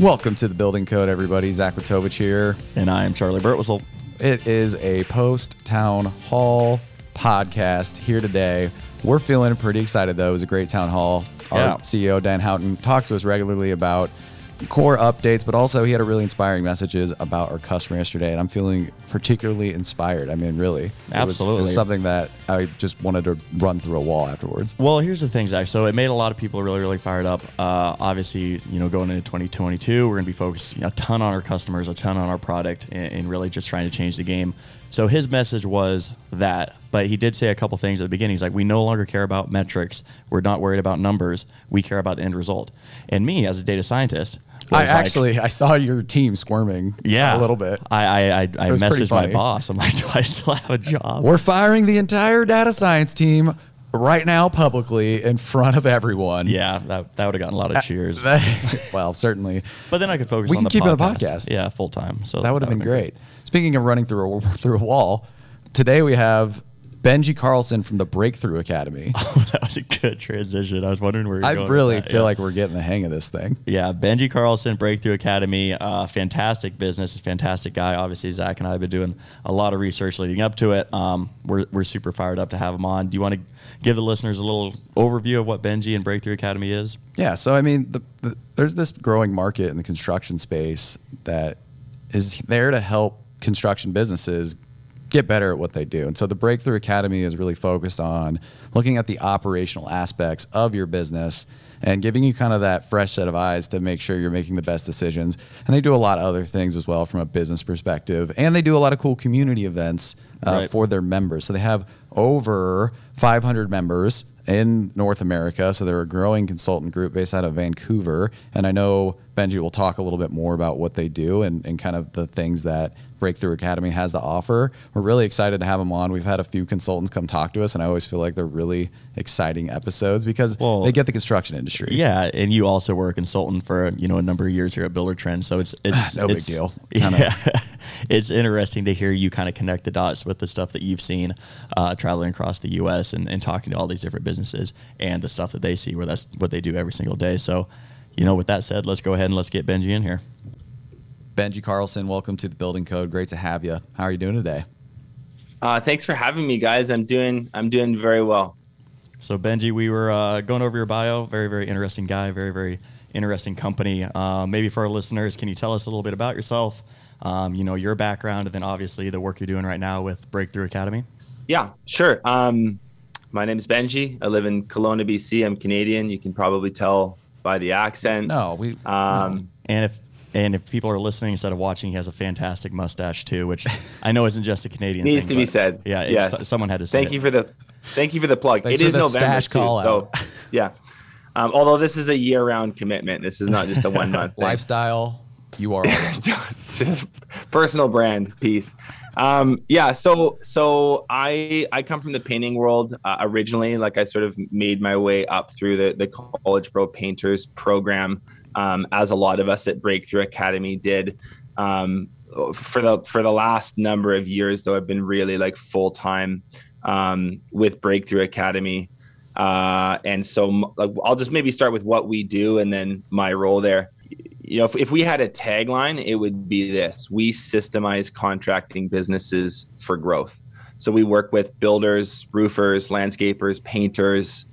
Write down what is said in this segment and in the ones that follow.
Welcome to the Building Code, everybody. Zach Watovich here. And I am Charley Birtwistle. It is a post town hall podcast here today. We're feeling pretty excited, though. It was a great town hall. Our Yeah. CEO, Dan Houghton, talks to us regularly about core updates, but also he had a really inspiring messages about our customer yesterday. And I'm feeling particularly inspired. I mean, really. It was- It was, something that I just wanted to run through a wall afterwards. Well, here's the thing, Zach. So it made a lot of people really, really fired up. Uh, obviously, you know, going into 2022, we're going to be focusing a ton on our customers, a ton on our product, and, and really just trying to change the game. So his message was that, but he did say a couple things at the beginning. He's like, we no longer care about metrics. We're not worried about numbers. We care about the end result. And me, as a data scientist, I was like- actually I saw your team squirming yeah, a little bit. I I, I, I messaged my boss. I'm like, do I still have a job? We're firing the entire data science team right now publicly in front of everyone. yeah, that, that would have gotten a lot of cheers. well, certainly. But then I could focus We on can the keep it podcast. on the podcast. Yeah, full time. So That would have been great. Speaking of running through a, through a wall, today we have Benji Carlson from the Breakthrough Academy. that was a good transition. I was wondering where you're I going really feel yeah. like we're getting the hang of this thing. Yeah, Benji Carlson, Breakthrough Academy, uh, fantastic business, fantastic guy. Obviously, Zach and I have been doing a lot of research leading up to it. Um, we're, we're super fired up to have him on. Do you want to give the listeners a little overview of what Benji and Breakthrough Academy is? Yeah, so I mean, the, the, there's this growing market in the construction space that is there to help construction businesses get better at what they do. And so the Breakthrough Academy is really focused on looking at the operational aspects of your business and giving you kind of that fresh set of eyes to make sure you're making the best decisions. And they do a lot of other things as well from a business perspective. And they do a lot of cool community events uh, Right. for their members. So they have over 500 members in North America. So they're a growing consultant group based out of Vancouver. And I know Benji will talk a little bit more about what they do and, and kind of the things that Breakthrough Academy has to offer. We're really excited to have them on. We've had a few consultants come talk to us, and I always feel like they're really exciting episodes because Well, they get the construction industry. Yeah, and you also were a consultant for you know a number of years here at Buildertrend, so it's it's No big deal. Kinda- Yeah, it's interesting to hear you kind of connect the dots with the stuff that you've seen uh, traveling across the U.S. And, and talking to all these different businesses and the stuff that they see, where that's what they do every single day. So, you know, with that said, let's go ahead and let's get Benji in here. Benji Carlson, welcome to the Building Code. Great to have you. How are you doing today? Uh, thanks for having me, guys. I'm doing I'm doing very well. So Benji, we were uh, going over your bio. Very, very interesting guy. Very, very interesting company. Uh, maybe for our listeners, can you tell us a little bit about yourself? Um, you know, your background, and then obviously the work you're doing right now with Breakthrough Academy. Yeah, sure. Um, my name is Benji. I live in Kelowna, BC. I'm Canadian. You can probably tell by the accent. No, we. Um, And if and if people are listening instead of watching, he has a fantastic mustache too, which I know isn't just a Canadian. Thing. Needs thing, to be said. Yeah, it's, Yes. someone had to say. thank it. you for the thank you for the plug. Thanks it for November too, so yeah. Um, although this is a year-round commitment, this is not just a one-month lifestyle, you are. Just personal brand piece. Um, yeah, so so I I come from the painting world uh, originally. Like I sort of made my way up through the the College Pro Painters program, um, as a lot of us at Breakthrough Academy did. Um, for the for the last number of years, though, I've been really like full time um, with Breakthrough Academy. Uh, and so I'll just maybe start with what we do and then my role there you know, if, if we had a tagline, it would be this we systemize contracting businesses for growth. So we work with builders, roofers, landscapers, painters,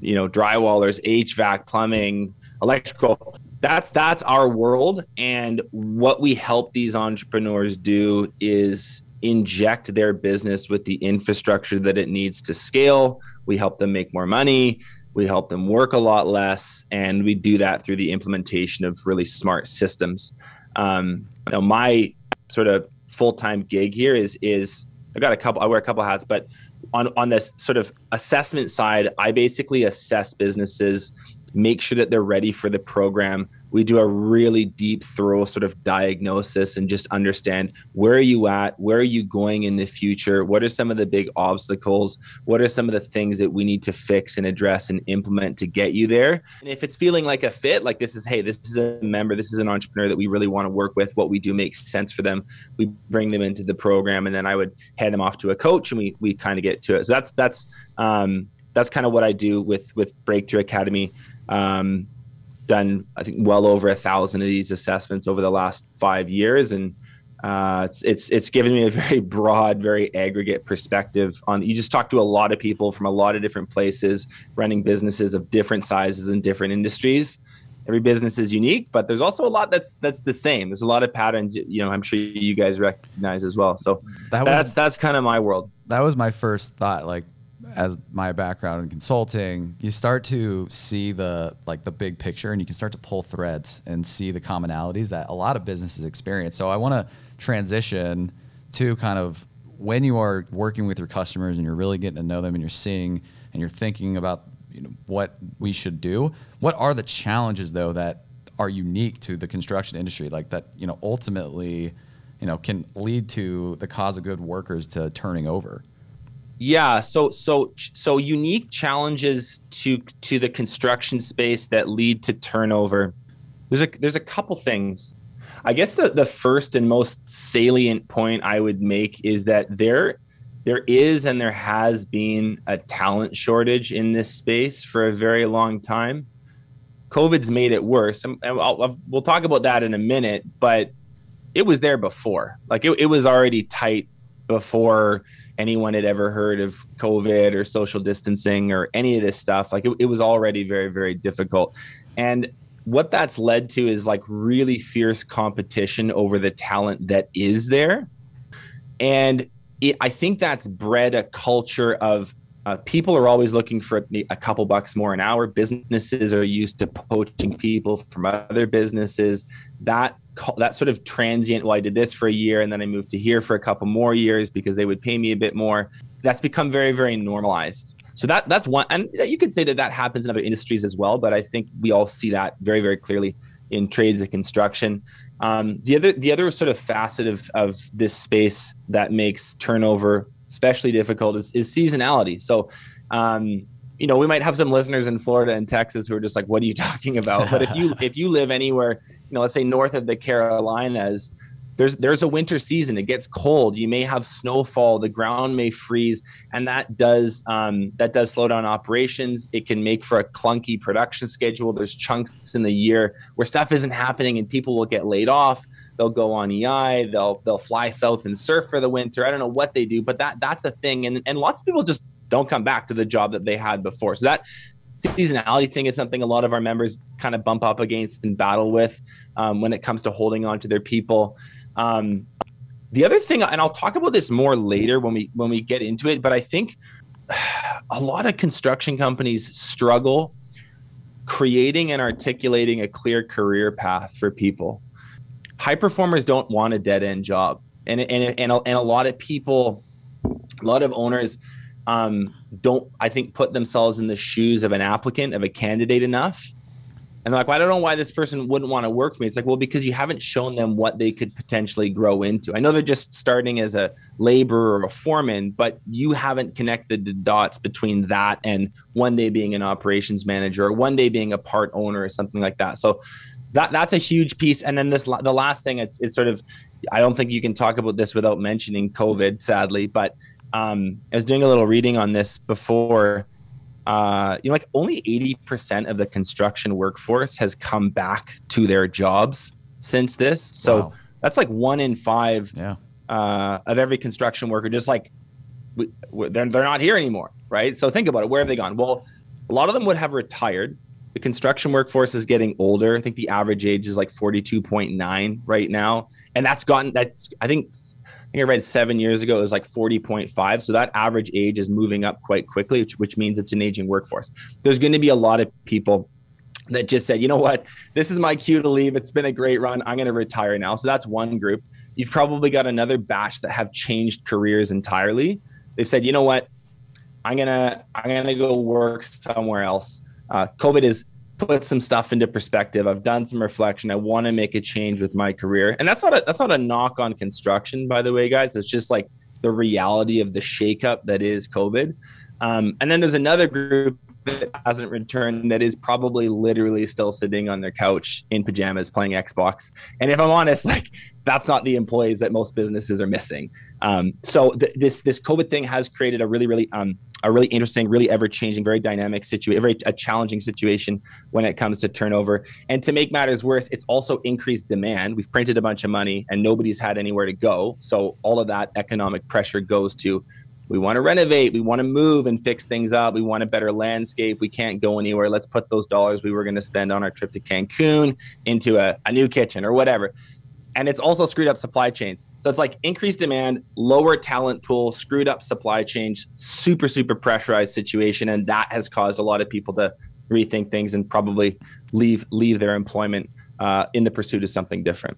you know, drywallers, HVAC, plumbing, electrical. That's that's our world. And what we help these entrepreneurs do is inject their business with the infrastructure that it needs to scale. We help them make more money. We help them work a lot less, and we do that through the implementation of really smart systems. Um, now, my sort of full time gig here is is I got a couple. I wear a couple hats, but on on this sort of assessment side, I basically assess businesses, make sure that they're ready for the program. We do a really deep, thorough sort of diagnosis and just understand where are you at, where are you going in the future, what are some of the big obstacles, what are some of the things that we need to fix and address and implement to get you there. And if it's feeling like a fit, like this is, hey, this is a member, this is an entrepreneur that we really want to work with, what we do makes sense for them. We bring them into the program, and then I would hand them off to a coach, and we we kind of get to it. So that's that's um, that's kind of what I do with with Breakthrough Academy. Um, done I think well over a thousand of these assessments over the last five years, and uh, it's it's it's given me a very broad, very aggregate perspective on. You just talk to a lot of people from a lot of different places, running businesses of different sizes and different industries. Every business is unique, but there's also a lot that's that's the same. There's a lot of patterns, you know. I'm sure you guys recognize as well. So that was, that's that's kind of my world. That was my first thought. Like as my background in consulting, you start to see the like the big picture and you can start to pull threads and see the commonalities that a lot of businesses experience. So I want to transition to kind of when you are working with your customers and you're really getting to know them and you're seeing and you're thinking about you know what we should do. What are the challenges though that are unique to the construction industry like that, you know, ultimately, you know, can lead to the cause of good workers to turning over? Yeah, so so so unique challenges to to the construction space that lead to turnover. There's a there's a couple things. I guess the the first and most salient point I would make is that there there is and there has been a talent shortage in this space for a very long time. COVID's made it worse, and I'll, I'll, we'll talk about that in a minute. But it was there before. Like it, it was already tight before anyone had ever heard of COVID or social distancing or any of this stuff. Like it, it was already very, very difficult. And what that's led to is like really fierce competition over the talent that is there. And it, I think that's bred a culture of uh, people are always looking for a couple bucks more an hour. Businesses are used to poaching people from other businesses. That that sort of transient. Well, I did this for a year, and then I moved to here for a couple more years because they would pay me a bit more. That's become very, very normalized. So that that's one, and you could say that that happens in other industries as well. But I think we all see that very, very clearly in trades and construction. Um, the other the other sort of facet of of this space that makes turnover especially difficult is, is seasonality. So, um, you know, we might have some listeners in Florida and Texas who are just like, "What are you talking about?" But if you if you live anywhere, you know, let's say north of the Carolinas, there's there's a winter season. It gets cold. You may have snowfall. The ground may freeze, and that does um, that does slow down operations. It can make for a clunky production schedule. There's chunks in the year where stuff isn't happening, and people will get laid off they'll go on EI, they'll they'll fly south and surf for the winter. I don't know what they do, but that that's a thing. And and lots of people just don't come back to the job that they had before. So that seasonality thing is something a lot of our members kind of bump up against and battle with um, when it comes to holding on to their people. Um, the other thing, and I'll talk about this more later when we when we get into it, but I think a lot of construction companies struggle creating and articulating a clear career path for people high performers don't want a dead end job, and and and a, and a lot of people, a lot of owners, um, don't I think put themselves in the shoes of an applicant of a candidate enough. And they're like, well, I don't know why this person wouldn't want to work for me. It's like, well, because you haven't shown them what they could potentially grow into. I know they're just starting as a laborer or a foreman, but you haven't connected the dots between that and one day being an operations manager or one day being a part owner or something like that. So that that's a huge piece. And then this the last thing, it's it's sort of I don't think you can talk about this without mentioning COVID, sadly. But um, I was doing a little reading on this before. Uh, you know, like only 80% of the construction workforce has come back to their jobs since this. So wow. that's like one in five yeah. uh, of every construction worker, just like we, they're, they're not here anymore. Right. So think about it. Where have they gone? Well, a lot of them would have retired the construction workforce is getting older. I think the average age is like 42.9 right now. And that's gotten that's I think I read seven years ago it was like 40.5. So that average age is moving up quite quickly, which, which means it's an aging workforce. There's going to be a lot of people that just said, you know what, this is my cue to leave. It's been a great run. I'm going to retire now. So that's one group. You've probably got another batch that have changed careers entirely. They've said, you know what, I'm gonna I'm gonna go work somewhere else uh, COVID has put some stuff into perspective. I've done some reflection. I want to make a change with my career, and that's not a that's not a knock on construction, by the way, guys. It's just like the reality of the shakeup that is COVID. Um, and then there's another group that hasn't returned that is probably literally still sitting on their couch in pajamas playing Xbox. And if I'm honest, like that's not the employees that most businesses are missing. Um, so th- this this COVID thing has created a really really um, a really interesting, really ever changing, very dynamic situation, very a challenging situation when it comes to turnover. And to make matters worse, it's also increased demand. We've printed a bunch of money and nobody's had anywhere to go. So all of that economic pressure goes to we want to renovate, we want to move and fix things up, we want a better landscape, we can't go anywhere. Let's put those dollars we were going to spend on our trip to Cancun into a, a new kitchen or whatever and it's also screwed up supply chains. So it's like increased demand, lower talent pool, screwed up supply chains, super super pressurized situation, and that has caused a lot of people to rethink things and probably leave leave their employment uh, in the pursuit of something different.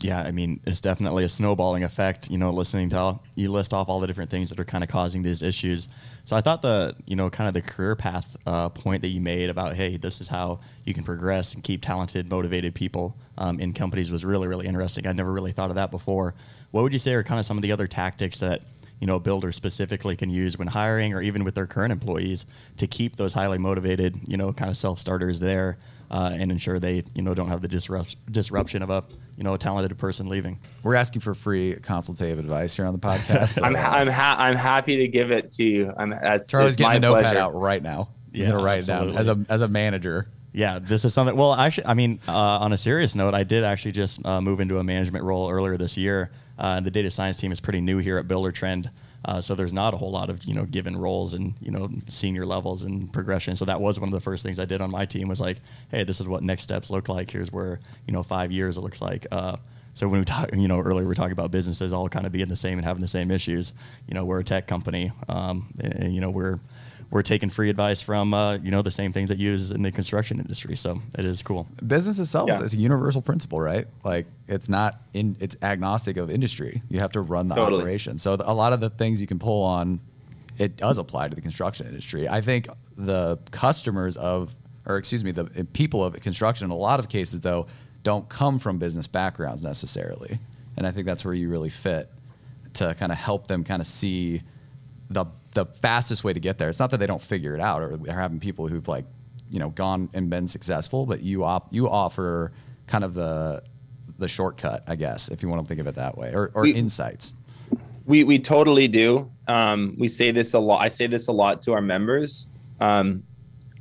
Yeah, I mean, it's definitely a snowballing effect. You know, listening to all, you list off all the different things that are kind of causing these issues. So I thought the, you know, kind of the career path uh, point that you made about, hey, this is how you can progress and keep talented, motivated people um, in companies was really, really interesting. I'd never really thought of that before. What would you say are kind of some of the other tactics that you know builders specifically can use when hiring or even with their current employees to keep those highly motivated, you know, kind of self starters there uh, and ensure they you know don't have the disrupt- disruption of a you know a talented person leaving. We're asking for free consultative advice here on the podcast. So. I'm ha- I'm ha- I'm happy to give it to you. I'm that's Charley's getting the pleasure. notepad out right now. He's Yeah, gonna write it down as a as a manager. Yeah, this is something. Well, actually, I mean, uh, on a serious note, I did actually just uh, move into a management role earlier this year. Uh, the data science team is pretty new here at Buildertrend. Uh, so there's not a whole lot of you know given roles and you know senior levels and progression. So that was one of the first things I did on my team was like, hey, this is what next steps look like. Here's where you know five years it looks like. Uh, so when we talk, you know, earlier we were talking about businesses all kind of being the same and having the same issues. You know, we're a tech company, um, and, and, you know we're we're taking free advice from uh, you know the same things that you use in the construction industry. So it is cool. Business itself Yeah. is a universal principle, right? Like it's not in it's agnostic of industry. You have to run the Totally. operation. So a lot of the things you can pull on, it does apply to the construction industry. I think the customers of, or excuse me, the people of construction in a lot of cases though don't come from business backgrounds necessarily, and I think that's where you really fit to kind of help them kind of see the the fastest way to get there. It's not that they don't figure it out or they're having people who've like, you know, gone and been successful, but you op- you offer kind of the the shortcut, I guess, if you want to think of it that way, or, or We- insights. We we totally do. Um, we say this a lot. I say this a lot to our members. Um,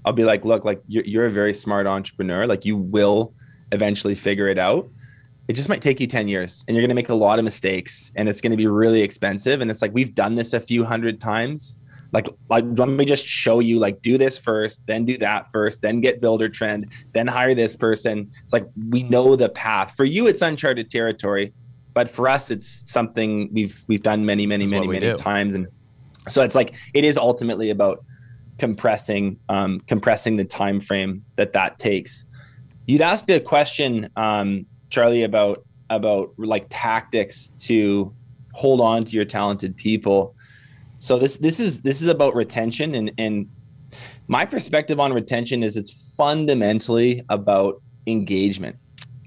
I'll be like, look, like you're, you're a very smart entrepreneur. Like you will eventually figure it out. It just might take you 10 years and you're going to make a lot of mistakes and it's going to be really expensive. And it's like, we've done this a few hundred times. Like, like, let me just show you, like, do this first, then do that first, then get Buildertrend, then hire this person. It's like, we know the path for you. It's uncharted territory, but for us, it's something we've, we've done many, many, many, many do. times. And so it's like, it is ultimately about compressing, um, compressing the time frame that that takes you'd asked a question um, charlie about about like tactics to hold on to your talented people. So this this is this is about retention and and my perspective on retention is it's fundamentally about engagement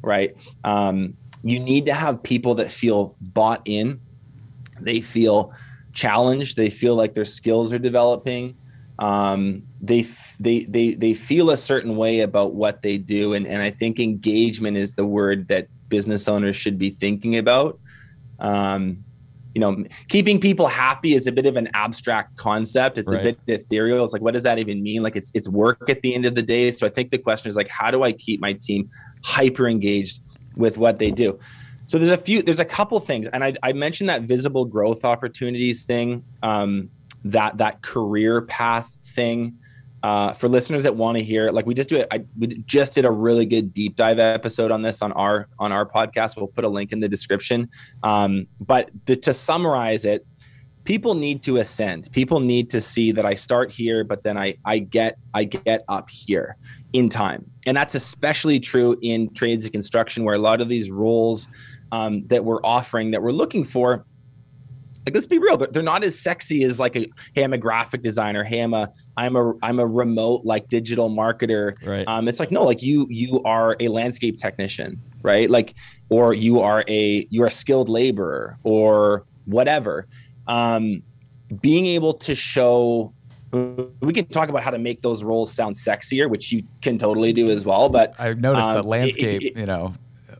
right? Um, you need to have people that feel bought in. They feel challenged. They feel like their skills are developing um, they f- they they they feel a certain way about what they do. And and I think engagement is the word that business owners should be thinking about. Um, you know keeping people happy is a bit of an abstract concept. It's Right. a bit ethereal. It's like what does that even mean? Like it's it's work at the end of the day. So I think the question is like how do I keep my team hyper engaged with what they do? So there's a few there's a couple things. And I, I mentioned that visible growth opportunities thing. Um, that that career path thing. Uh, for listeners that want to hear like we just do it I, we just did a really good deep dive episode on this on our on our podcast. We'll put a link in the description. Um, but the, to summarize it people need to ascend. People need to see that i start here but then i i get i get up here in time. And that's especially true in trades and construction where a lot of these roles um, that we're offering that we're looking for like let's be real they're, they're not as sexy as like a hey i'm a graphic designer hey i'm a i'm a i'm a remote like digital marketer Right. um, it's like no like you you are a landscape technician right like or you are a you're a skilled laborer or whatever um, being able to show we can talk about how to make those roles sound sexier which you can totally do as well but I've noticed Um, it- landscape, it- you know,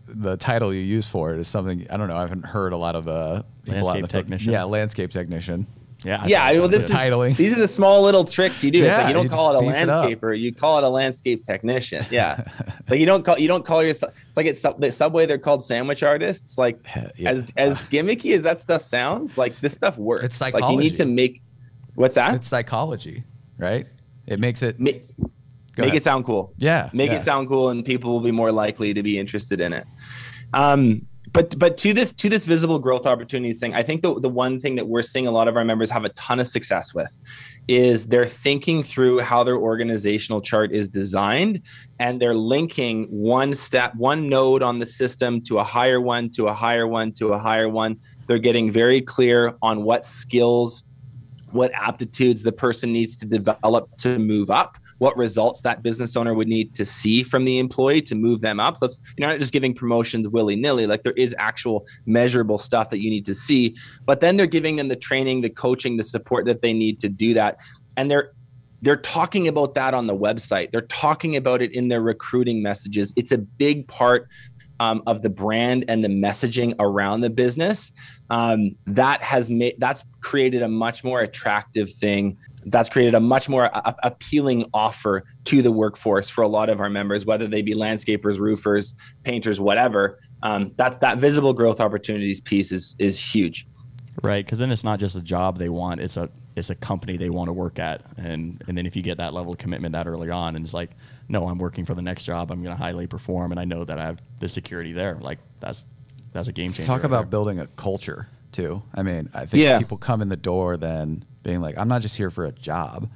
the title you use for it is something I don't know. I haven't heard a lot of uh, people out in the technician. Yeah, landscape technician. Yeah. I Yeah, think well, this too. is Titling. these are the small little tricks you do. it's Yeah, like you don't you call it a just beef it landscaper, you call it a landscape technician. Yeah, but you don't call you don't call yourself. It's like it's the Subway. They're called sandwich artists. Like Yeah. as as gimmicky as that stuff sounds, like this stuff works. It's psychology. Like you need to make what's that? it's psychology, right? It makes it make make ahead. it sound cool. yeah, make yeah. it sound cool and people will be more likely to be interested in it um but but to this to this visible growth opportunities thing i think the, the one thing that we're seeing a lot of our members have a ton of success with is they're thinking through how their organizational chart is designed and they're linking one step one node on the system to a higher one to a higher one to a higher one. They're getting very clear on what skills what aptitudes the person needs to develop to move up, what results that business owner would need to see from the employee to move them up. So it's, you're not just giving promotions willy nilly, like there is actual measurable stuff that you need to see. But then they're giving them the training, the coaching, the support that they need to do that. And they're they're talking about that on the website. They're talking about it in their recruiting messages. It's a big part um, of the brand and the messaging around the business um, that has made that's created a much more attractive thing. That's created a much more a- appealing offer to the workforce for a lot of our members whether they be landscapers roofers painters whatever. Um, that's that visible growth opportunities piece is is huge. Right, because then it's not just a job they want; it's a it's a company they want to work at, and and then if you get that level of commitment that early on, and it's like, no, I'm working for the next job, I'm going to highly perform, and I know that I have the security there. Like that's that's a game changer. Talk right about there. building a culture too. I mean, I think Yeah. people come in the door then being like, I'm not just here for a job.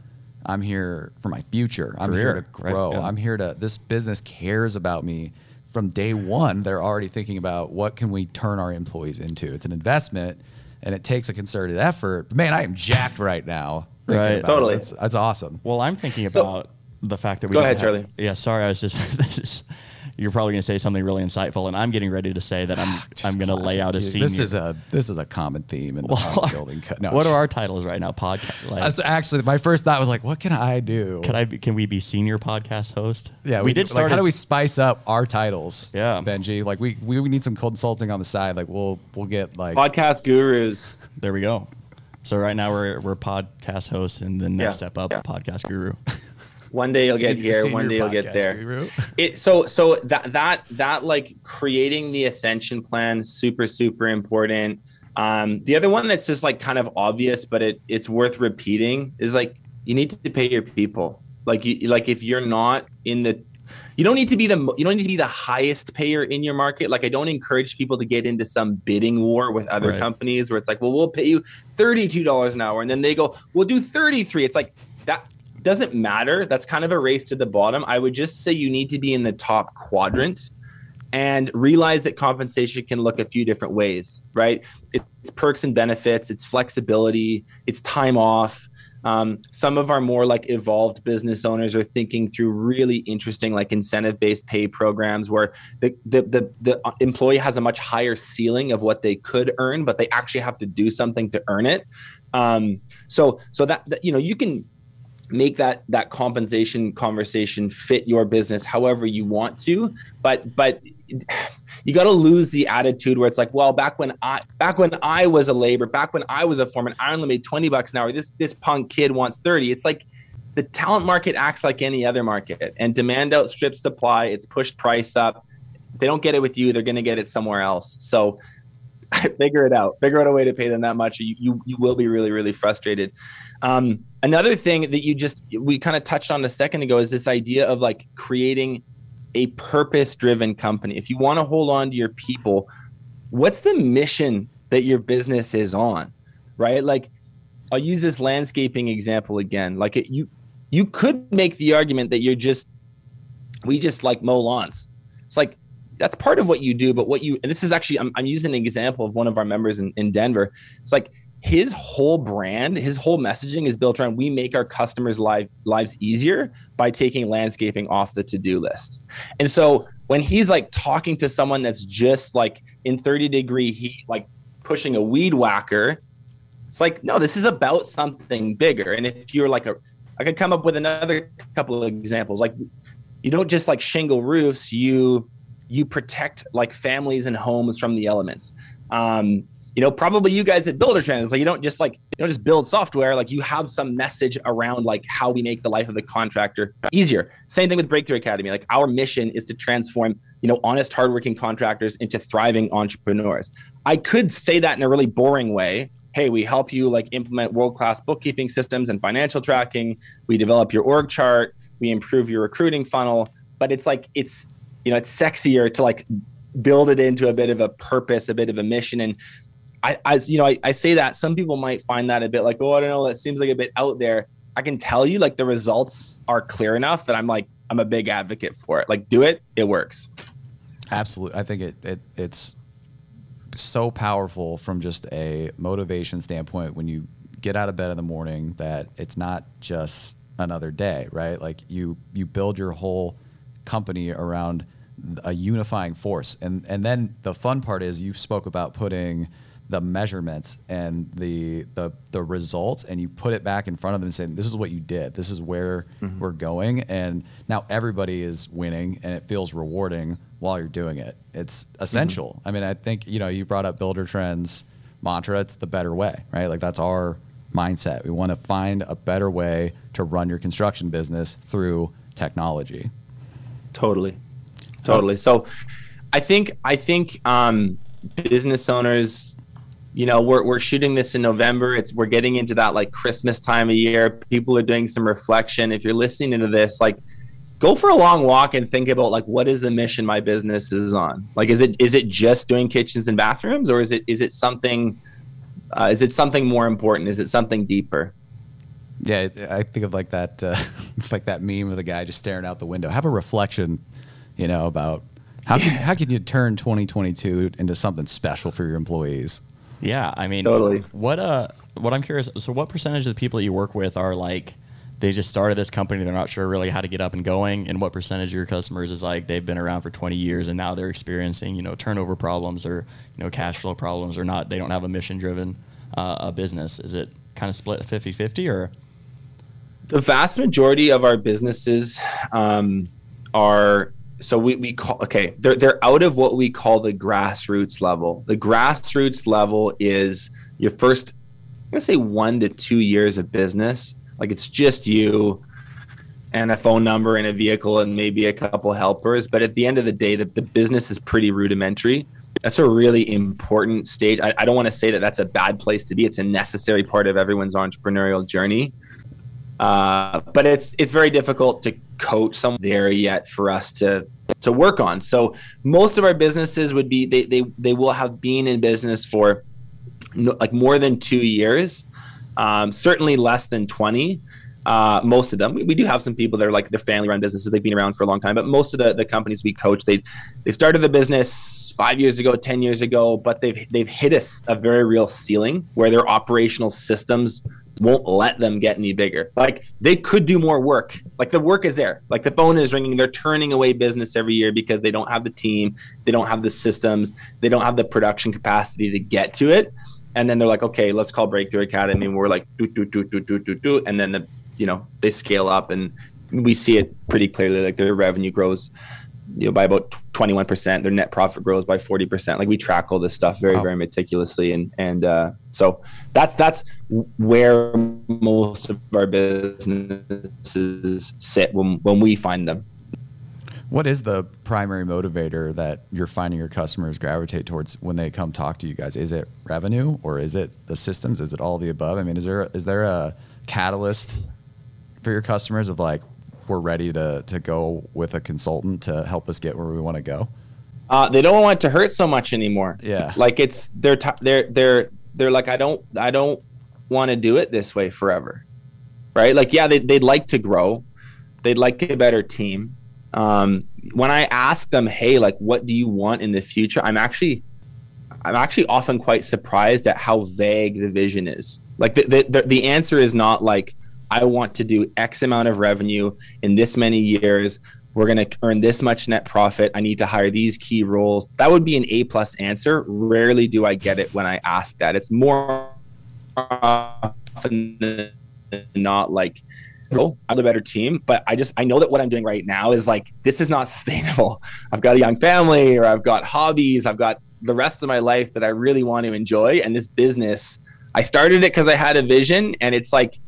I'm here for my future. I'm here to Career, right, grow. yeah. I'm here to this business cares about me. From day one, they're already thinking about what can we turn our employees into. It's an investment and it takes a concerted effort. Man, I am jacked right now. Right. about it. Totally. That's, that's awesome. Well, I'm thinking So- about the fact that we Go don't ahead, have- Charley. Yeah, sorry, I was just this is. You're probably going to say something really insightful, and I'm getting ready to say that I'm ah, I'm going to lay out a dude. scene. This is a this is a common theme in the Well, building. co- No, what are our titles right now? Podcast. Like, That's actually my first thought was like, what can I do? can I? Be, can we be senior podcast host? Yeah, we, did start. Like, how do we spice up our titles? Yeah. Benji. Like we, we we need some consulting on the side. Like we'll we'll get like podcast gurus There we go. So right now we're we're podcast hosts, and the next Yeah, step up, yeah. podcast guru. one day you'll get here one day you'll get there. Guru. it so so that that that like creating the ascension plan super super important. Um the other one that's just like kind of obvious but it it's worth repeating is like you need to pay your people. Like you like if you're not in the you don't need to be the you don't need to be the highest payer in your market. Like i don't encourage people to get into some bidding war with other Right. companies where it's like well we'll pay you $32 an hour and then they go we'll do 33 it's like that doesn't matter. That's kind of a race to the bottom. I would just say you need to be in the top quadrant and realize that compensation can look a few different ways right? It's perks and benefits. It's flexibility. It's time off. Um, some of our more like evolved business owners are thinking through really interesting like incentive based pay programs where the, the the the employee has a much higher ceiling of what they could earn but they actually have to do something to earn it. Um, so so that, that you know you can make that that compensation conversation fit your business however you want to. But but you got to lose the attitude where it's like well back when i back when i was a labor back when i was a foreman i only made 20 bucks an hour. This this punk kid wants 30 it's like the talent market acts like any other market and demand outstrips supply. It's pushed price up. They don't get it with you. They're going to get it somewhere else. So figure it out. Figure out a way to pay them that much. You you, you will be really really frustrated um, another thing that you just we kind of touched on a second ago is this idea of like creating a purpose driven company. If you want to hold on to your people what's the mission that your business is on right? Like i'll use this landscaping example again. Like it, you you could make the argument that you're just we just like mow lawns. It's like that's part of what you do but what you and this is actually i'm, I'm using an example of one of our members in, in denver. It's like his whole brand his whole messaging is built around we make our customers live, lives easier by taking landscaping off the to-do list. And so when he's like talking to someone that's just like in 30 degree heat like pushing a weed whacker it's like no this is about something bigger. And if you're like a i could come up with another couple of examples. Like you don't just like shingle roofs you you protect like families and homes from the elements. Um, you know, probably you guys at Buildertrends, like you don't just like you don't just build software, like you have some message around like how we make the life of the contractor easier. Same thing with Breakthrough Academy. Like our mission is to transform, you know, honest, hardworking contractors into thriving entrepreneurs. I could say that in a really boring way. Hey, we help you like implement world-class bookkeeping systems and financial tracking. We develop your org chart. We improve your recruiting funnel. But it's like it's you know it's sexier to like build it into a bit of a purpose, a bit of a mission. And I, as you know, I, I say that some people might find that a bit like, oh, I don't know, that seems like a bit out there. I can tell you, like, the results are clear enough that I'm like, I'm a big advocate for it. Like, do it, it works. Absolutely, I think it, it it's so powerful from just a motivation standpoint when you get out of bed in the morning that it's not just another day, right? Like you you build your whole company around a unifying force, and and then the fun part is you spoke about putting the measurements and the the the results and you put it back in front of them and saying this is what you did. This is where mm-hmm. we're going. And now everybody is winning and it feels rewarding while you're doing it. It's essential. Mm-hmm. i mean i think you know you brought up Buildertrend's mantra it's the better way right? Like that's our mindset. We want to find a better way to run your construction business through technology. Totally. Totally. So i think i think um business owners you know we're, we're shooting this in november. It's we're getting into that like christmas time of year. People are doing some reflection. If you're listening to this like go for a long walk and think about like what is the mission my business is on? Like is it is it just doing kitchens and bathrooms or is it is it something uh, is it something more important? Is it something deeper? Yeah i think of like that uh, like that meme of the guy just staring out the window. Have a reflection you know about how can, how can you turn 2022 into something special for your employees yeah, I mean, totally. What uh, what I'm curious. So, what percentage of the people that you work with are like, they just started this company, they're not sure really how to get up and going, and what percentage of your customers is like they've been around for 20 years and now they're experiencing you know turnover problems or you know cash flow problems or not, they don't have a mission driven uh, a business. Is it kind of split 50-50 or? The vast majority of our businesses um, are so we, we call okay they're, they're out of what we call the grassroots level. The grassroots level is your first i'm going to say one to two years of business. Like it's just you and a phone number and a vehicle and maybe a couple helpers. But at the end of the day the, the business is pretty rudimentary. That's a really important stage. I, I don't want to say that that's a bad place to be. It's a necessary part of everyone's entrepreneurial journey uh, but it's it's very difficult to coach someone there yet for us to to work on. So most of our businesses would be they they they will have been in business for no, like more than two years, um, certainly less than twenty. Uh, most of them, we, we, do have some people that are like they're family-run businesses. They've been around for a long time, but most of the, the companies we coach, they they started the business five years ago, ten years ago, but they've they've hit a, a very real ceiling where their operational systems won't let them get any bigger. Like they could do more work. Like the work is there. Like the phone is ringing. They're turning away business every year because they don't have the team, they don't have the systems, they don't have the production capacity to get to it. And then they're like, okay, let's call Breakthrough Academy. And we're like, do do do do do do do. And then the, you know they scale up, and we see it pretty clearly. Like their revenue grows you know by about 21% their net profit grows by 40% like we track all this stuff very wow. very meticulously and and uh, so that's that's where most of our businesses sit when when we find them. What is the primary motivator that you're finding your customers gravitate towards when they come talk to you guys? Is it revenue or is it the systems? Is it all the above? I mean is there is there a catalyst for your customers of like we're ready to to go with a consultant to help us get where we want to go? Uh, they don't want it to hurt so much anymore. Yeah, like it's they're t- they're they're they're like I don't I don't want to do it this way forever, right? Like yeah, they they'd like to grow, they'd like a better team. Um, when I ask them, hey, like what do you want in the future? I'm actually I'm actually often quite surprised at how vague the vision is. Like the, the, the answer is not like, I want to do X amount of revenue in this many years. We're going to earn this much net profit. I need to hire these key roles. That would be an A plus answer. Rarely do I get it when I ask that. It's more often than not like, oh, I'm the better team, but I just I know that what I'm doing right now is like this is not sustainable. I've got a young family, or I've got hobbies, I've got the rest of my life that I really want to enjoy. And this business, I started it because I had a vision, and it's like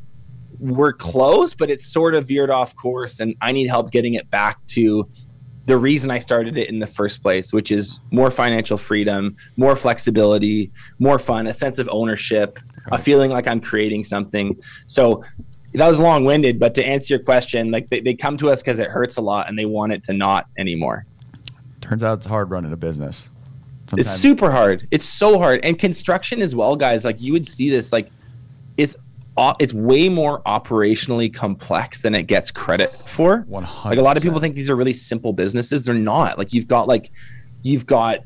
we're close, but it's sort of veered off course, and I need help getting it back to the reason I started it in the first place, which is more financial freedom, more flexibility, more fun, a sense of ownership, a feeling like I'm creating something. So that was long winded, but to answer your question, like they, they come to us because it hurts a lot and they want it to not anymore. Turns out it's hard running a business. Sometimes. It's super hard. It's so hard. And construction as well, guys. Like you would see this, like it's it's way more operationally complex than it gets credit for. 100 Like a lot of people think these are really simple businesses. They're not. Like you've got like you've got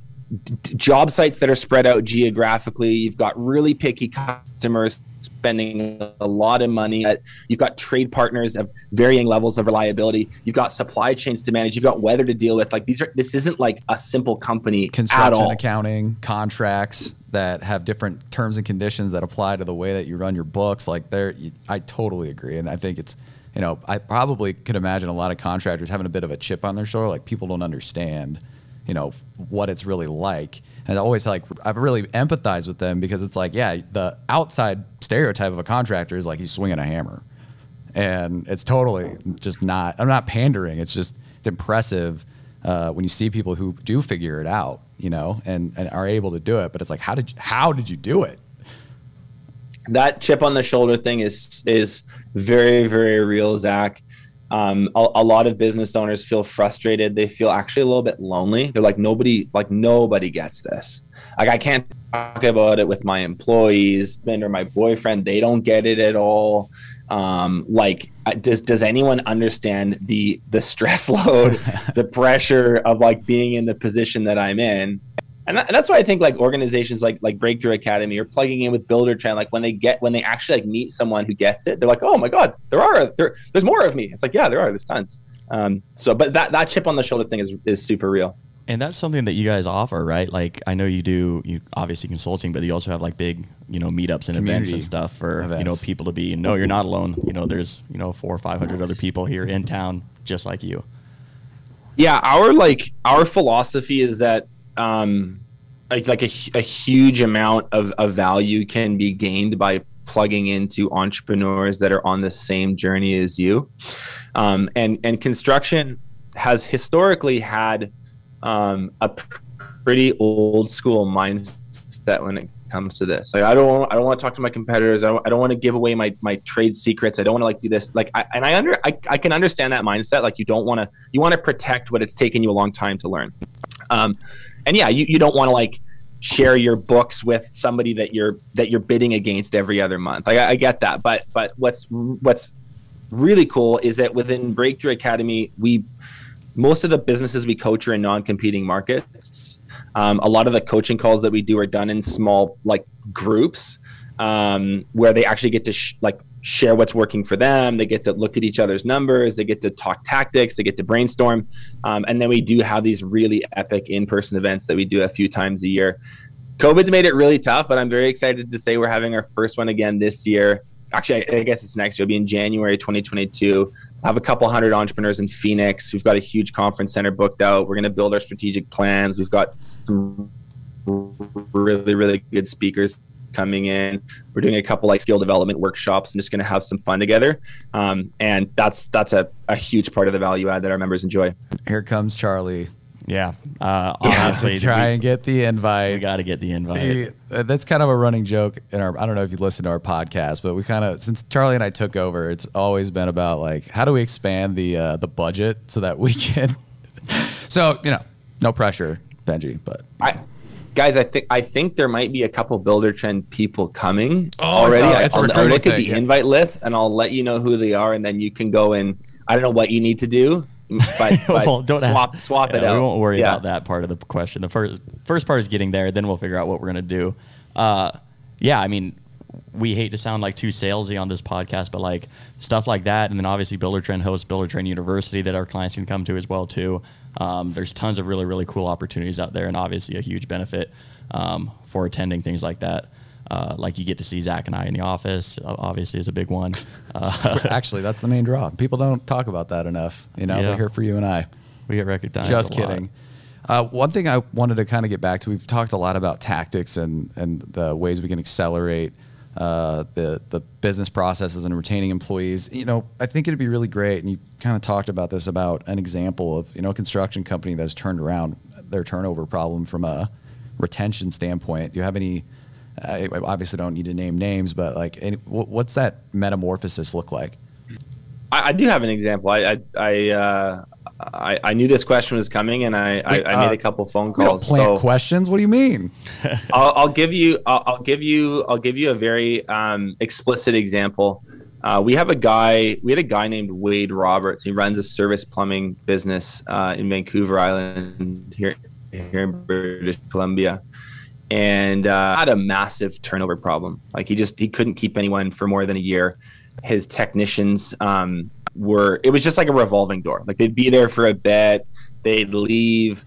d- job sites that are spread out geographically. You've got really picky customers spending a lot of money. You've got trade partners of varying levels of reliability. You've got supply chains to manage. You've got weather to deal with. Like these are this isn't like a simple company construction at all. accounting contracts that have different terms and conditions that apply to the way that you run your books like there i totally agree and i think it's you know i probably could imagine a lot of contractors having a bit of a chip on their shoulder like people don't understand you know what it's really like and I always like I've really empathized with them because it's like yeah the outside stereotype of a contractor is like he's swinging a hammer. And it's totally just not I'm not pandering. It's just it's impressive uh, when you see people who do figure it out you know and, and are able to do it. But it's like how did you, how did you do it? That chip on the shoulder thing is is very very real zach um, a, a, lot of business owners feel frustrated. They feel actually a little bit lonely. They're like nobody like nobody gets this. Like i can't talk about it with my employees or my boyfriend. They don't get it at all. Um, like does does anyone understand the the stress load the pressure of like being in the position that i'm in and, that, and, that's why I think like organizations like like Breakthrough Academy or plugging in with Buildertrend. like when they get when they actually like meet someone who gets it, they're like, oh my god, there are there there's more of me. It's like yeah, there are. There's tons. Um, so, but that that chip on the shoulder thing is is super real. And that's something that you guys offer, right? Like I know you do you obviously consulting, but you also have like big, you know, meetups and Community events and stuff for events. you know people to be. No, you're not alone. You know, there's you know four or five hundred other people here in town just like you. Yeah, our like our philosophy is that um, like, like a, a huge amount of, of value can be gained by plugging into entrepreneurs that are on the same journey as you. Um, and, and construction has historically had um, a pretty old school mindset when it comes to this. Like I don't want, I don't want to talk to my competitors. I don't, I don't want to give away my my trade secrets. I don't want to like do this. Like I, and I under I, I can understand that mindset. Like you don't want to you want to protect what it's taken you a long time to learn. Um, and yeah, you, you don't want to like share your books with somebody that you're that you're bidding against every other month. Like I, I get that, but but what's what's really cool is that within Breakthrough Academy, we most of the businesses we coach are in non-competing markets. Um, a lot of the coaching calls that we do are done in small like groups um, where they actually get to sh- like share what's working for them. They get to look at each other's numbers. They get to talk tactics. They get to brainstorm. Um, and then we do have these really epic in person events that we do a few times a year. COVID's made it really tough, but I'm very excited to say we're having our first one again this year. Actually, I guess it's next year. It'll be in January 2022. I have a couple hundred entrepreneurs in Phoenix. We've got a huge conference center booked out. We're going to build our strategic plans. We've got some really, really good speakers coming in. We're doing a couple like skill development workshops and just going to have some fun together. Um, and that's that's a, a huge part of the value add that our members enjoy. Here comes Charley. Yeah, uh, honestly, try we, and get the invite. We got to get the invite. Uh, that's kind of a running joke in our. I don't know if you listen to our podcast, but we kind of since Charley and I took over, it's always been about like how do we expand the uh, the budget so that we can. so you know, no pressure, Benji, but I guys, I think I think there might be a couple Buildertrend people coming oh, already. It's a, it's I'll, I'll look at the yeah. invite list and I'll let you know who they are, and then you can go and I don't know what you need to do, but, but well, don't swap ask, swap yeah, it out. We won't worry yeah. about that part of the question. The first first part is getting there, then we'll figure out what we're gonna do. Uh, yeah, I mean, we hate to sound like too salesy on this podcast, but like stuff like that, and then obviously Buildertrend hosts Buildertrend University that our clients can come to as well too. Um, there's tons of really really cool opportunities out there, and obviously a huge benefit um, for attending things like that. Uh, like you get to see Zach and I in the office, obviously is a big one. Uh, Actually, that's the main draw. People don't talk about that enough. You know, yeah. we're here for you and I. We get recognized. Just kidding. Uh, one thing I wanted to kind of get back to, we've talked a lot about tactics and, and the ways we can accelerate uh, the the business processes and retaining employees. You know, I think it'd be really great, and you kind of talked about this about an example of you know a construction company that's turned around their turnover problem from a retention standpoint. Do you have any? I obviously don't need to name names, but like, any, what's that metamorphosis look like? I, I do have an example. I I I, uh, I, I, knew this question was coming, and I, Wait, I, I, made uh, a couple phone calls. so questions. What do you mean? I'll, I'll, give you. I'll, I'll, give you. I'll give you a very um, explicit example. Uh, we have a guy. We had a guy named Wade Roberts. He runs a service plumbing business uh, in Vancouver Island here here in British Columbia, and uh, had a massive turnover problem. Like he just he couldn't keep anyone for more than a year. His technicians. Um, were it was just like a revolving door. Like they'd be there for a bit, they'd leave.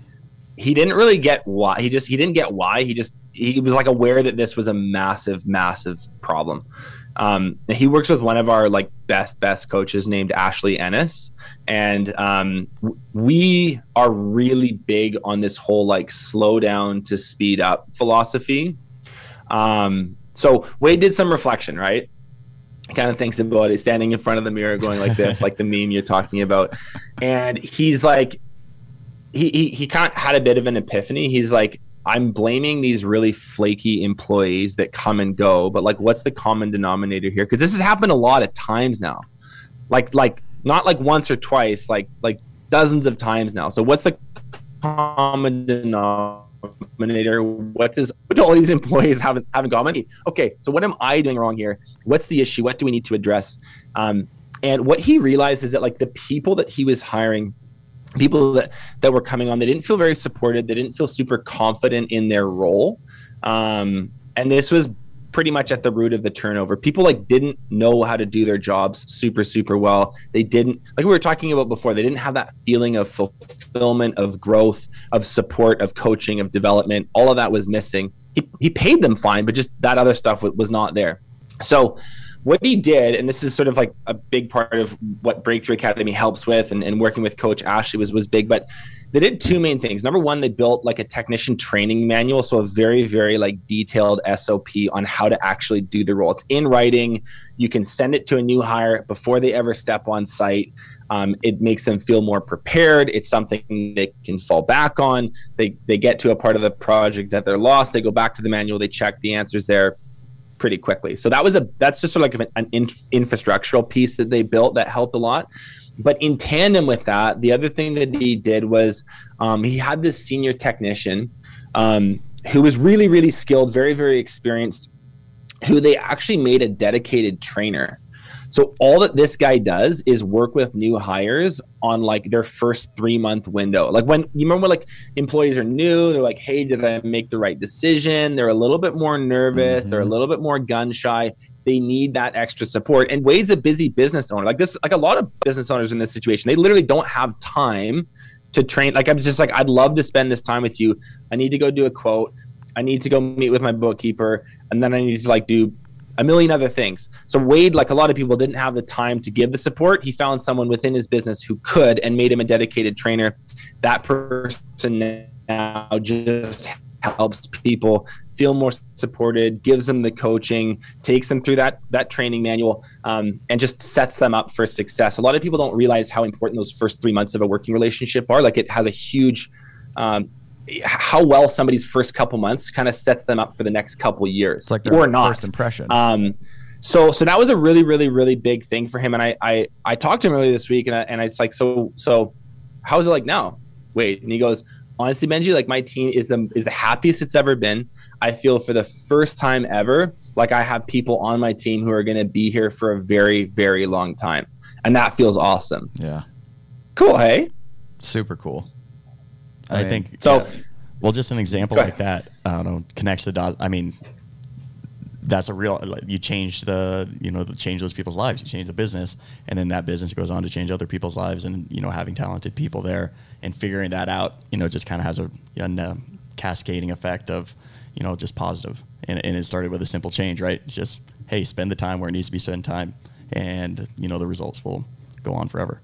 He didn't really get why. He just he didn't get why. He just he was like aware that this was a massive, massive problem. Um, he works with one of our like best best coaches named Ashley Ennis, and um, we are really big on this whole like slow down to speed up philosophy. Um, so Wade did some reflection, right? Kind of thinks about it standing in front of the mirror going like this like the meme you're talking about. And he's like he he, he kind of had a bit of an epiphany. He's like i'm blaming these really flaky employees that come and go but like what's the common denominator here? Because this has happened a lot of times now. Like like not like once or twice like like dozens of times now. So what's the common denominator denominator? What does what do all these employees have, have in common? Okay, so what am I doing wrong here? What's the issue? What do we need to address? Um, and what he realized is that like the people that he was hiring, people that that were coming on, they didn't feel very supported. They didn't feel super confident in their role. Um, and this was pretty much at the root of the turnover. People like didn't know how to do their jobs super super well. They didn't like we were talking about before. They didn't have that feeling of fulfillment, of growth, of support, of coaching, of development. All of that was missing. He he paid them fine, but just that other stuff was not there. So what he did, and this is sort of like a big part of what Breakthrough Academy helps with, and, and working with Coach Ashley was was big, but they did two main things. Number one, they built like a technician training manual, so a very, very like detailed SOP on how to actually do the role. It's in writing. You can send it to a new hire before they ever step on site. Um, it makes them feel more prepared. It's something they can fall back on. They they get to a part of the project that they're lost. They go back to the manual. They check the answers there pretty quickly. So that was a that's just sort of like an, an infrastructural piece that they built that helped a lot. But in tandem with that, the other thing that he did was um, he had this senior technician um, who was really, really skilled, very, very experienced, who they actually made a dedicated trainer. So all that this guy does is work with new hires on like their first three month window. Like when you remember like employees are new, they're like, hey, did I make the right decision? They're a little bit more nervous, mm-hmm. they're a mm-hmm. little bit more gun shy. They need that extra support. And Wade's a busy business owner. Like this, like a lot of business owners in this situation, they literally don't have time to train. Like I'm just like, I'd love to spend this time with you. I need to go do a quote. I need to go meet with my bookkeeper, and then I need to like do a million other things. So Wade, like a lot of people, didn't have the time to give the support. He found someone within his business who could and made him a dedicated trainer. That person now just helps people feel more supported, gives them the coaching, takes them through that that training manual, um, and just sets them up for success. A lot of people don't realize how important those first three months of a working relationship are. Like it has a huge um, how well somebody's first couple months kind of sets them up for the next couple years, it's like or not. First impression. Um, so so that was a really really really big thing for him, and I I, I talked to him earlier this week, and I, and it's like so so, how's it like now? Wade, and he goes, honestly, Benji, like my team is the is the happiest it's ever been. I feel for the first time ever, like I have people on my team who are going to be here for a very very long time, and that feels awesome. Yeah, cool. Hey, super cool. I, I mean, think so. Yeah. Well, just an example like that, I don't know, connects the dots. I mean, that's a real. Like, you change the, you know, the, change those people's lives. You change the business, and then that business goes on to change other people's lives. And you know, having talented people there and figuring that out, you know, just kind of has a, a cascading effect of, you know, just positive. And, and it started with a simple change, right? It's just, hey, spend the time where it needs to be spent time, and you know, the results will go on forever.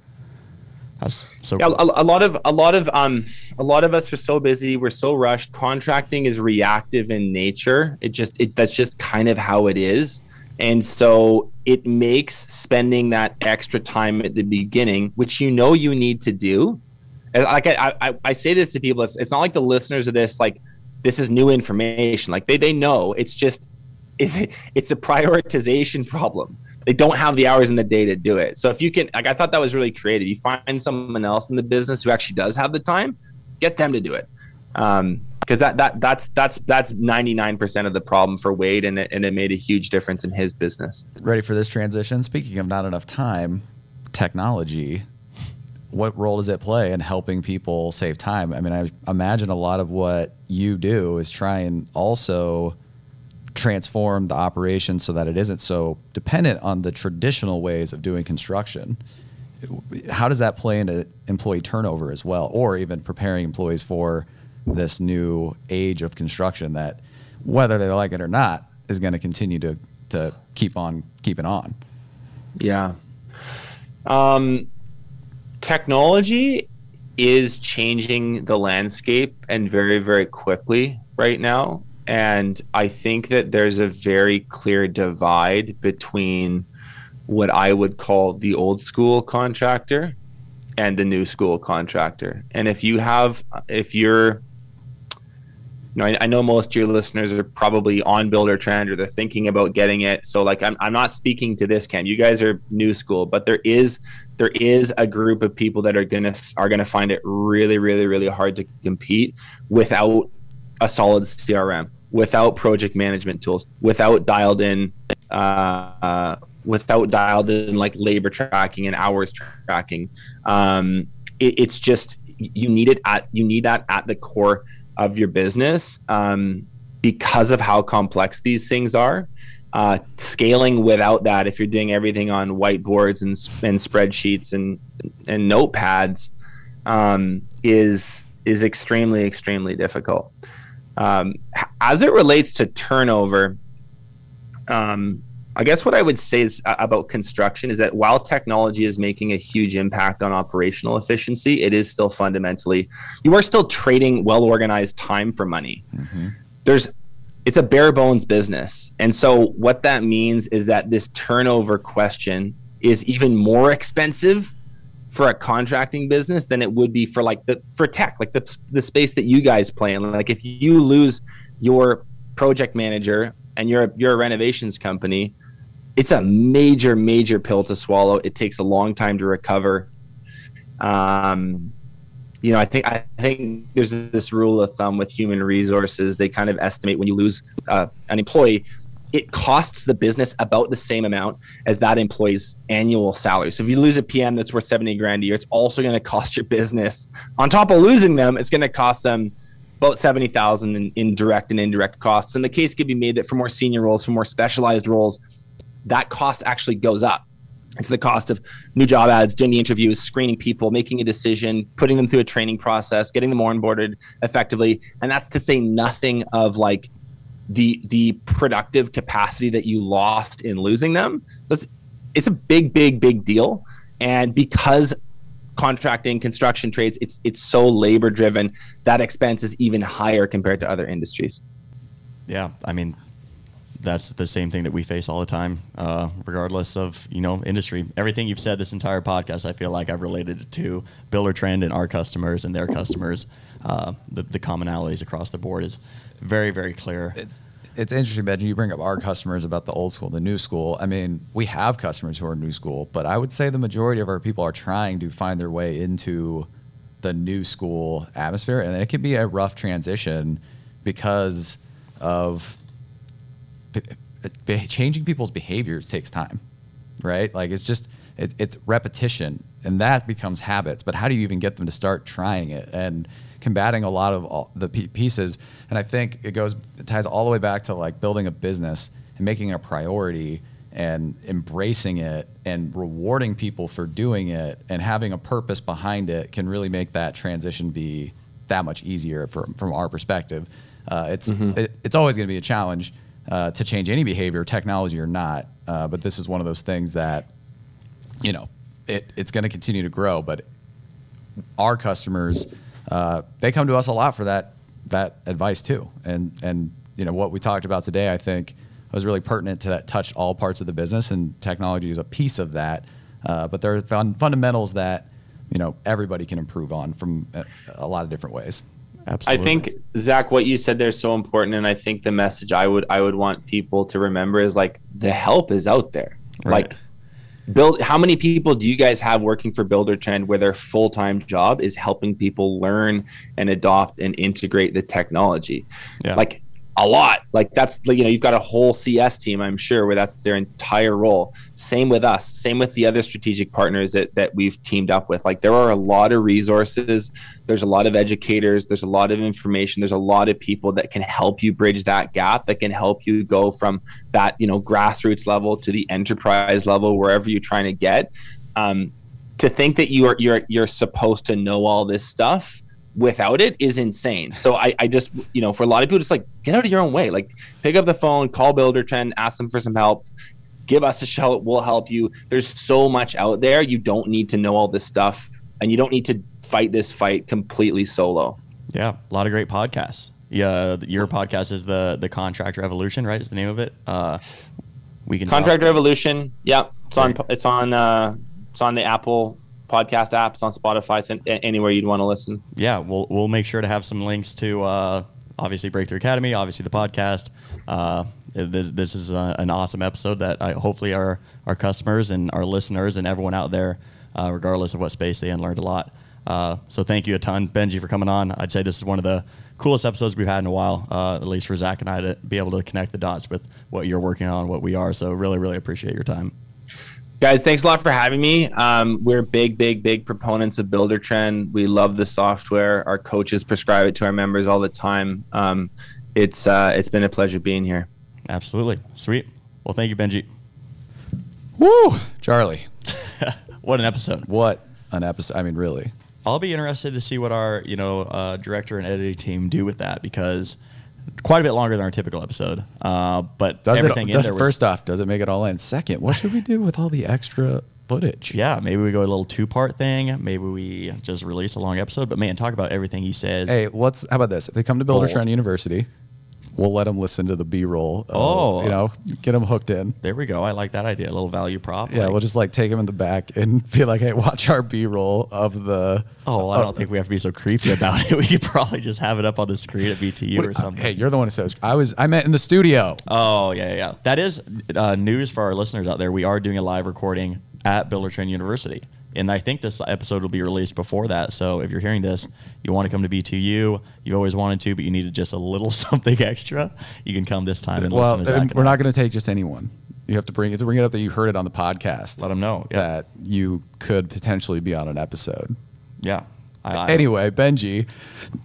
That's so. Yeah, a, a lot of a lot of um a lot of us are so busy. We're so rushed. Contracting is reactive in nature. It just it that's just kind of how it is. And so it makes spending that extra time at the beginning, which you know you need to do. Like I, I, I say this to people, it's, it's not like the listeners of this, like this is new information. Like they, they know it's just, it, it's a prioritization problem. They don't have the hours in the day to do it. So if you can, like, I thought that was really creative. You find someone else in the business who actually does have the time, get them to do it. Um, because that that that's that's that's 99% of the problem for Wade and it, and it made a huge difference in his business. Ready for this transition? Speaking of not enough time, technology, what role does it play in helping people save time? I mean, I imagine a lot of what you do is try and also transform the operation so that it isn't so dependent on the traditional ways of doing construction. How does that play into employee turnover as well, or even preparing employees for this new age of construction that, whether they like it or not, is going to continue to to keep on keeping on? Yeah. Um, technology is changing the landscape and very, very quickly right now. And I think that there's a very clear divide between what I would call the old school contractor and the new school contractor. And if you have, if you're, you know, I, I know most of your listeners are probably on Buildertrend or they're thinking about getting it. So like, I'm, I'm not speaking to this camp. You guys are new school, but there is, there is a group of people that are gonna are gonna find it really, really, really hard to compete without a solid CRM, without project management tools, without dialed in, uh, without dialed in like labor tracking and hours tracking. Um, it, it's just you need it at you need that at the core of your business um, because of how complex these things are. Uh, scaling without that, if you're doing everything on whiteboards and, and spreadsheets and and notepads, um, is is extremely extremely difficult. Um, as it relates to turnover, um, I guess what I would say is uh, about construction is that while technology is making a huge impact on operational efficiency, it is still fundamentally you are still trading well organized time for money. Mm-hmm. There's it's a bare bones business. And so what that means is that this turnover question is even more expensive for a contracting business than it would be for like the for tech, like the the space that you guys play in. Like if you lose your project manager and you're you're a renovations company, it's a major major pill to swallow. It takes a long time to recover. Um, you know, I think I think there's this rule of thumb with human resources. They kind of estimate when you lose uh, an employee, it costs the business about the same amount as that employee's annual salary. So if you lose a PM that's worth seventy grand a year, it's also going to cost your business on top of losing them. It's going to cost them about seventy thousand in, in direct and indirect costs. And the case could be made that for more senior roles, for more specialized roles, that cost actually goes up. It's the cost of new job ads, doing the interviews, screening people, making a decision, putting them through a training process, getting them onboarded effectively. And that's to say nothing of like the the productive capacity that you lost in losing them. That's it's a big, big, big deal. And because contracting, construction trades, it's it's so labor driven, that expense is even higher compared to other industries. Yeah, I mean, that's the same thing that we face all the time, uh, regardless of you know industry. Everything you've said this entire podcast, I feel like I've related it to Buildertrend and our customers and their customers. Uh, the, the commonalities across the board is very very clear. It, it's interesting, Ben. You bring up our customers about the old school, the new school. I mean, we have customers who are new school, but I would say the majority of our people are trying to find their way into the new school atmosphere, and it can be a rough transition because of changing people's behaviors takes time, right? Like it's just it, it's repetition, and that becomes habits. But how do you even get them to start trying it and combating a lot of all the pieces? And I think it goes it ties all the way back to like building a business and making it a priority and embracing it and rewarding people for doing it and having a purpose behind it can really make that transition be that much easier from from our perspective. Uh, it's mm-hmm. it, it's always going to be a challenge uh, to change any behavior, technology or not. Uh, but this is one of those things that, you know, it, it's going to continue to grow, but our customers, uh, they come to us a lot for that that advice too. And and you know what we talked about today, I think was really pertinent to that touched all parts of the business, and technology is a piece of that. Uh, but there are fun, fundamentals that you know everybody can improve on from a, a lot of different ways. Absolutely. I think Zach, what you said there is so important, and I think the message I would I would want people to remember is like the help is out there. Right. Like build how many people do you guys have working for Buildertrend where their full-time job is helping people learn and adopt and integrate the technology? Yeah. Like a lot. Like that's you know, you've got a whole CS team, I'm sure, where that's their entire role. Same with us, same with the other strategic partners that that we've teamed up with. Like there are a lot of resources, there's a lot of educators, there's a lot of information, there's a lot of people that can help you bridge that gap, that can help you go from that, you know, grassroots level to the enterprise level, wherever you're trying to get. Um, to think that you are you're you're supposed to know all this stuff without it is insane. So I, I just, you know, for a lot of people, just like get out of your own way. Like pick up the phone, call Buildertrend, ask them for some help, give us a shout. We'll help you. There's so much out there. You don't need to know all this stuff and you don't need to fight this fight completely solo. Yeah, a lot of great podcasts. Yeah, your podcast is the the Contractor Evolution, right? Is the name of it? Uh, we can Contract talk- Revolution. Yeah. It's on, it's on, uh, it's on the Apple podcast apps on Spotify. Anywhere you'd want to listen. yeah, we'll we'll make sure to have some links to uh, obviously Breakthrough Academy, obviously the podcast. Uh, this, this is uh an awesome episode that I, hopefully our our customers and our listeners and everyone out there, uh, regardless of what space they in, learned a lot. Uh, so thank you a ton, Benji, for coming on. I'd say this is one of the coolest episodes we've had in a while, uh, at least for Zach and I to be able to connect the dots with what you're working on, what we are. So really, really appreciate your time. Guys, thanks a lot for having me. Um, we're big, big, big proponents of Buildertrend. We love the software. Our coaches prescribe it to our members all the time. Um, it's uh, it's been a pleasure being here. Absolutely. Sweet. Well, thank you, Benji. Woo, Charley, What an episode. what an episode! I mean, really. I'll be interested to see what our you know uh, director and editing team do with that because quite a bit longer than our typical episode. Uh, but Does everything it? Does was, first off, does it make it all in? Second, what should we do with all the extra footage? yeah, maybe we go a little two part thing. Maybe we just release a long episode. But man, talk about everything he says. Hey, what's how about this? If they come to Bold. Buildertrend University, we'll let them listen to the B-roll. uh, Oh. you know, get them hooked in. There we go. I like that idea. A little value prop. Yeah, like- we'll just like take them in the back and be like, "Hey, watch our B-roll of the." Oh, well, I don't think we have to be so creepy about it. We could probably just have it up on the screen at BTU or something. Hey, you're the one who says I was. I met in the studio. Oh yeah, yeah, yeah. That is uh, news for our listeners out there. We are doing a live recording at Buildertrend University, and I think this episode will be released before that. So if you're hearing this, you want to come to BTU, You've always wanted to, but you needed just a little something extra. You can come this time and Well, listen and we're not going to take just anyone. You have to bring it to bring it up that you heard it on the podcast. Let them know. Yeah, that you could potentially be on an episode. yeah. I, I, Anyway, Benji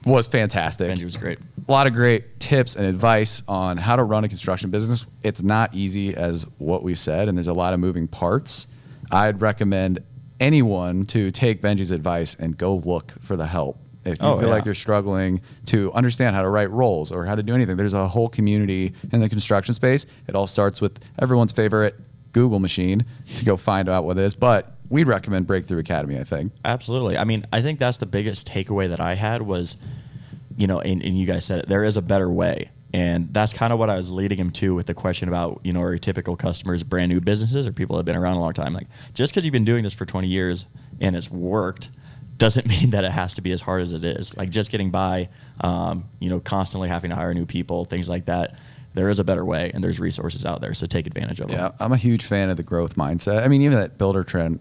was fantastic. Benji was great. a lot of great tips and advice on how to run a construction business. It's not easy as what we said, and there's a lot of moving parts. I'd recommend anyone to take Benji's advice and go look for the help. If you Oh, feel yeah. like you're struggling to understand how to write roles or how to do anything, there's a whole community in the construction space. It all starts with everyone's favorite Google machine to go find out what it is. But we'd recommend Breakthrough Academy, I think. Absolutely. I mean, I think that's the biggest takeaway that I had was, you know, and, and you guys said it, there is a better way. And that's kind of what I was leading him to with the question about, you know, are your typical customers brand new businesses or people that have been around a long time? Like, just because you've been doing this for 20 years and it's worked doesn't mean that it has to be as hard as it is. Like, just getting by, um, you know, constantly having to hire new people, things like that. There is a better way and there's resources out there. So take advantage of them. Yeah, I'm a huge fan of the growth mindset. I mean, even that Buildertrend,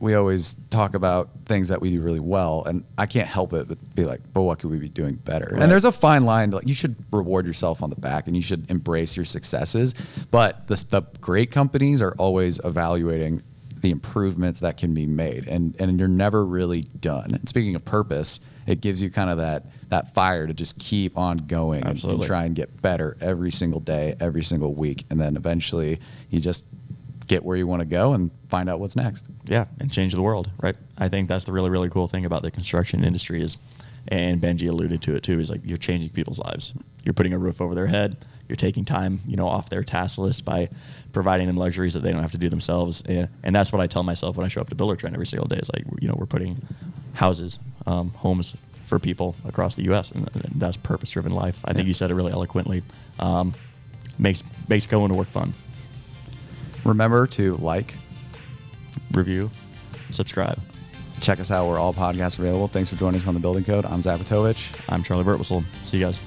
we always talk about things that we do really well, and I can't help it but be like, but what could we be doing better? Right. And there's a fine line. Like, you should reward yourself on the back, and you should embrace your successes. But the, the great companies are always evaluating the improvements that can be made, and and you're never really done. And speaking of purpose, it gives you kind of that that fire to just keep on going and- and try and get better every single day, every single week, and then eventually you just get where you want to go and find out what's next. yeah, and change the world, right? I think that's the really, really cool thing about the construction industry is, and Benji alluded to it too, is like you're changing people's lives. you're putting a roof over their head. You're taking time, you know, off their task list by providing them luxuries that they don't have to do themselves. And, and that's what I tell myself when I show up to Buildertrend every single day. Is like, you know, we're putting houses, um, homes for people across the U.S. and, that's purpose-driven life. I think you said it really eloquently. Um, makes makes going to work fun. Remember to like, Review, subscribe. check us out. We're all podcasts available. Thanks for joining us on the Building Code. I'm Zapatovich. I'm Charley Burtwhistle. See you guys.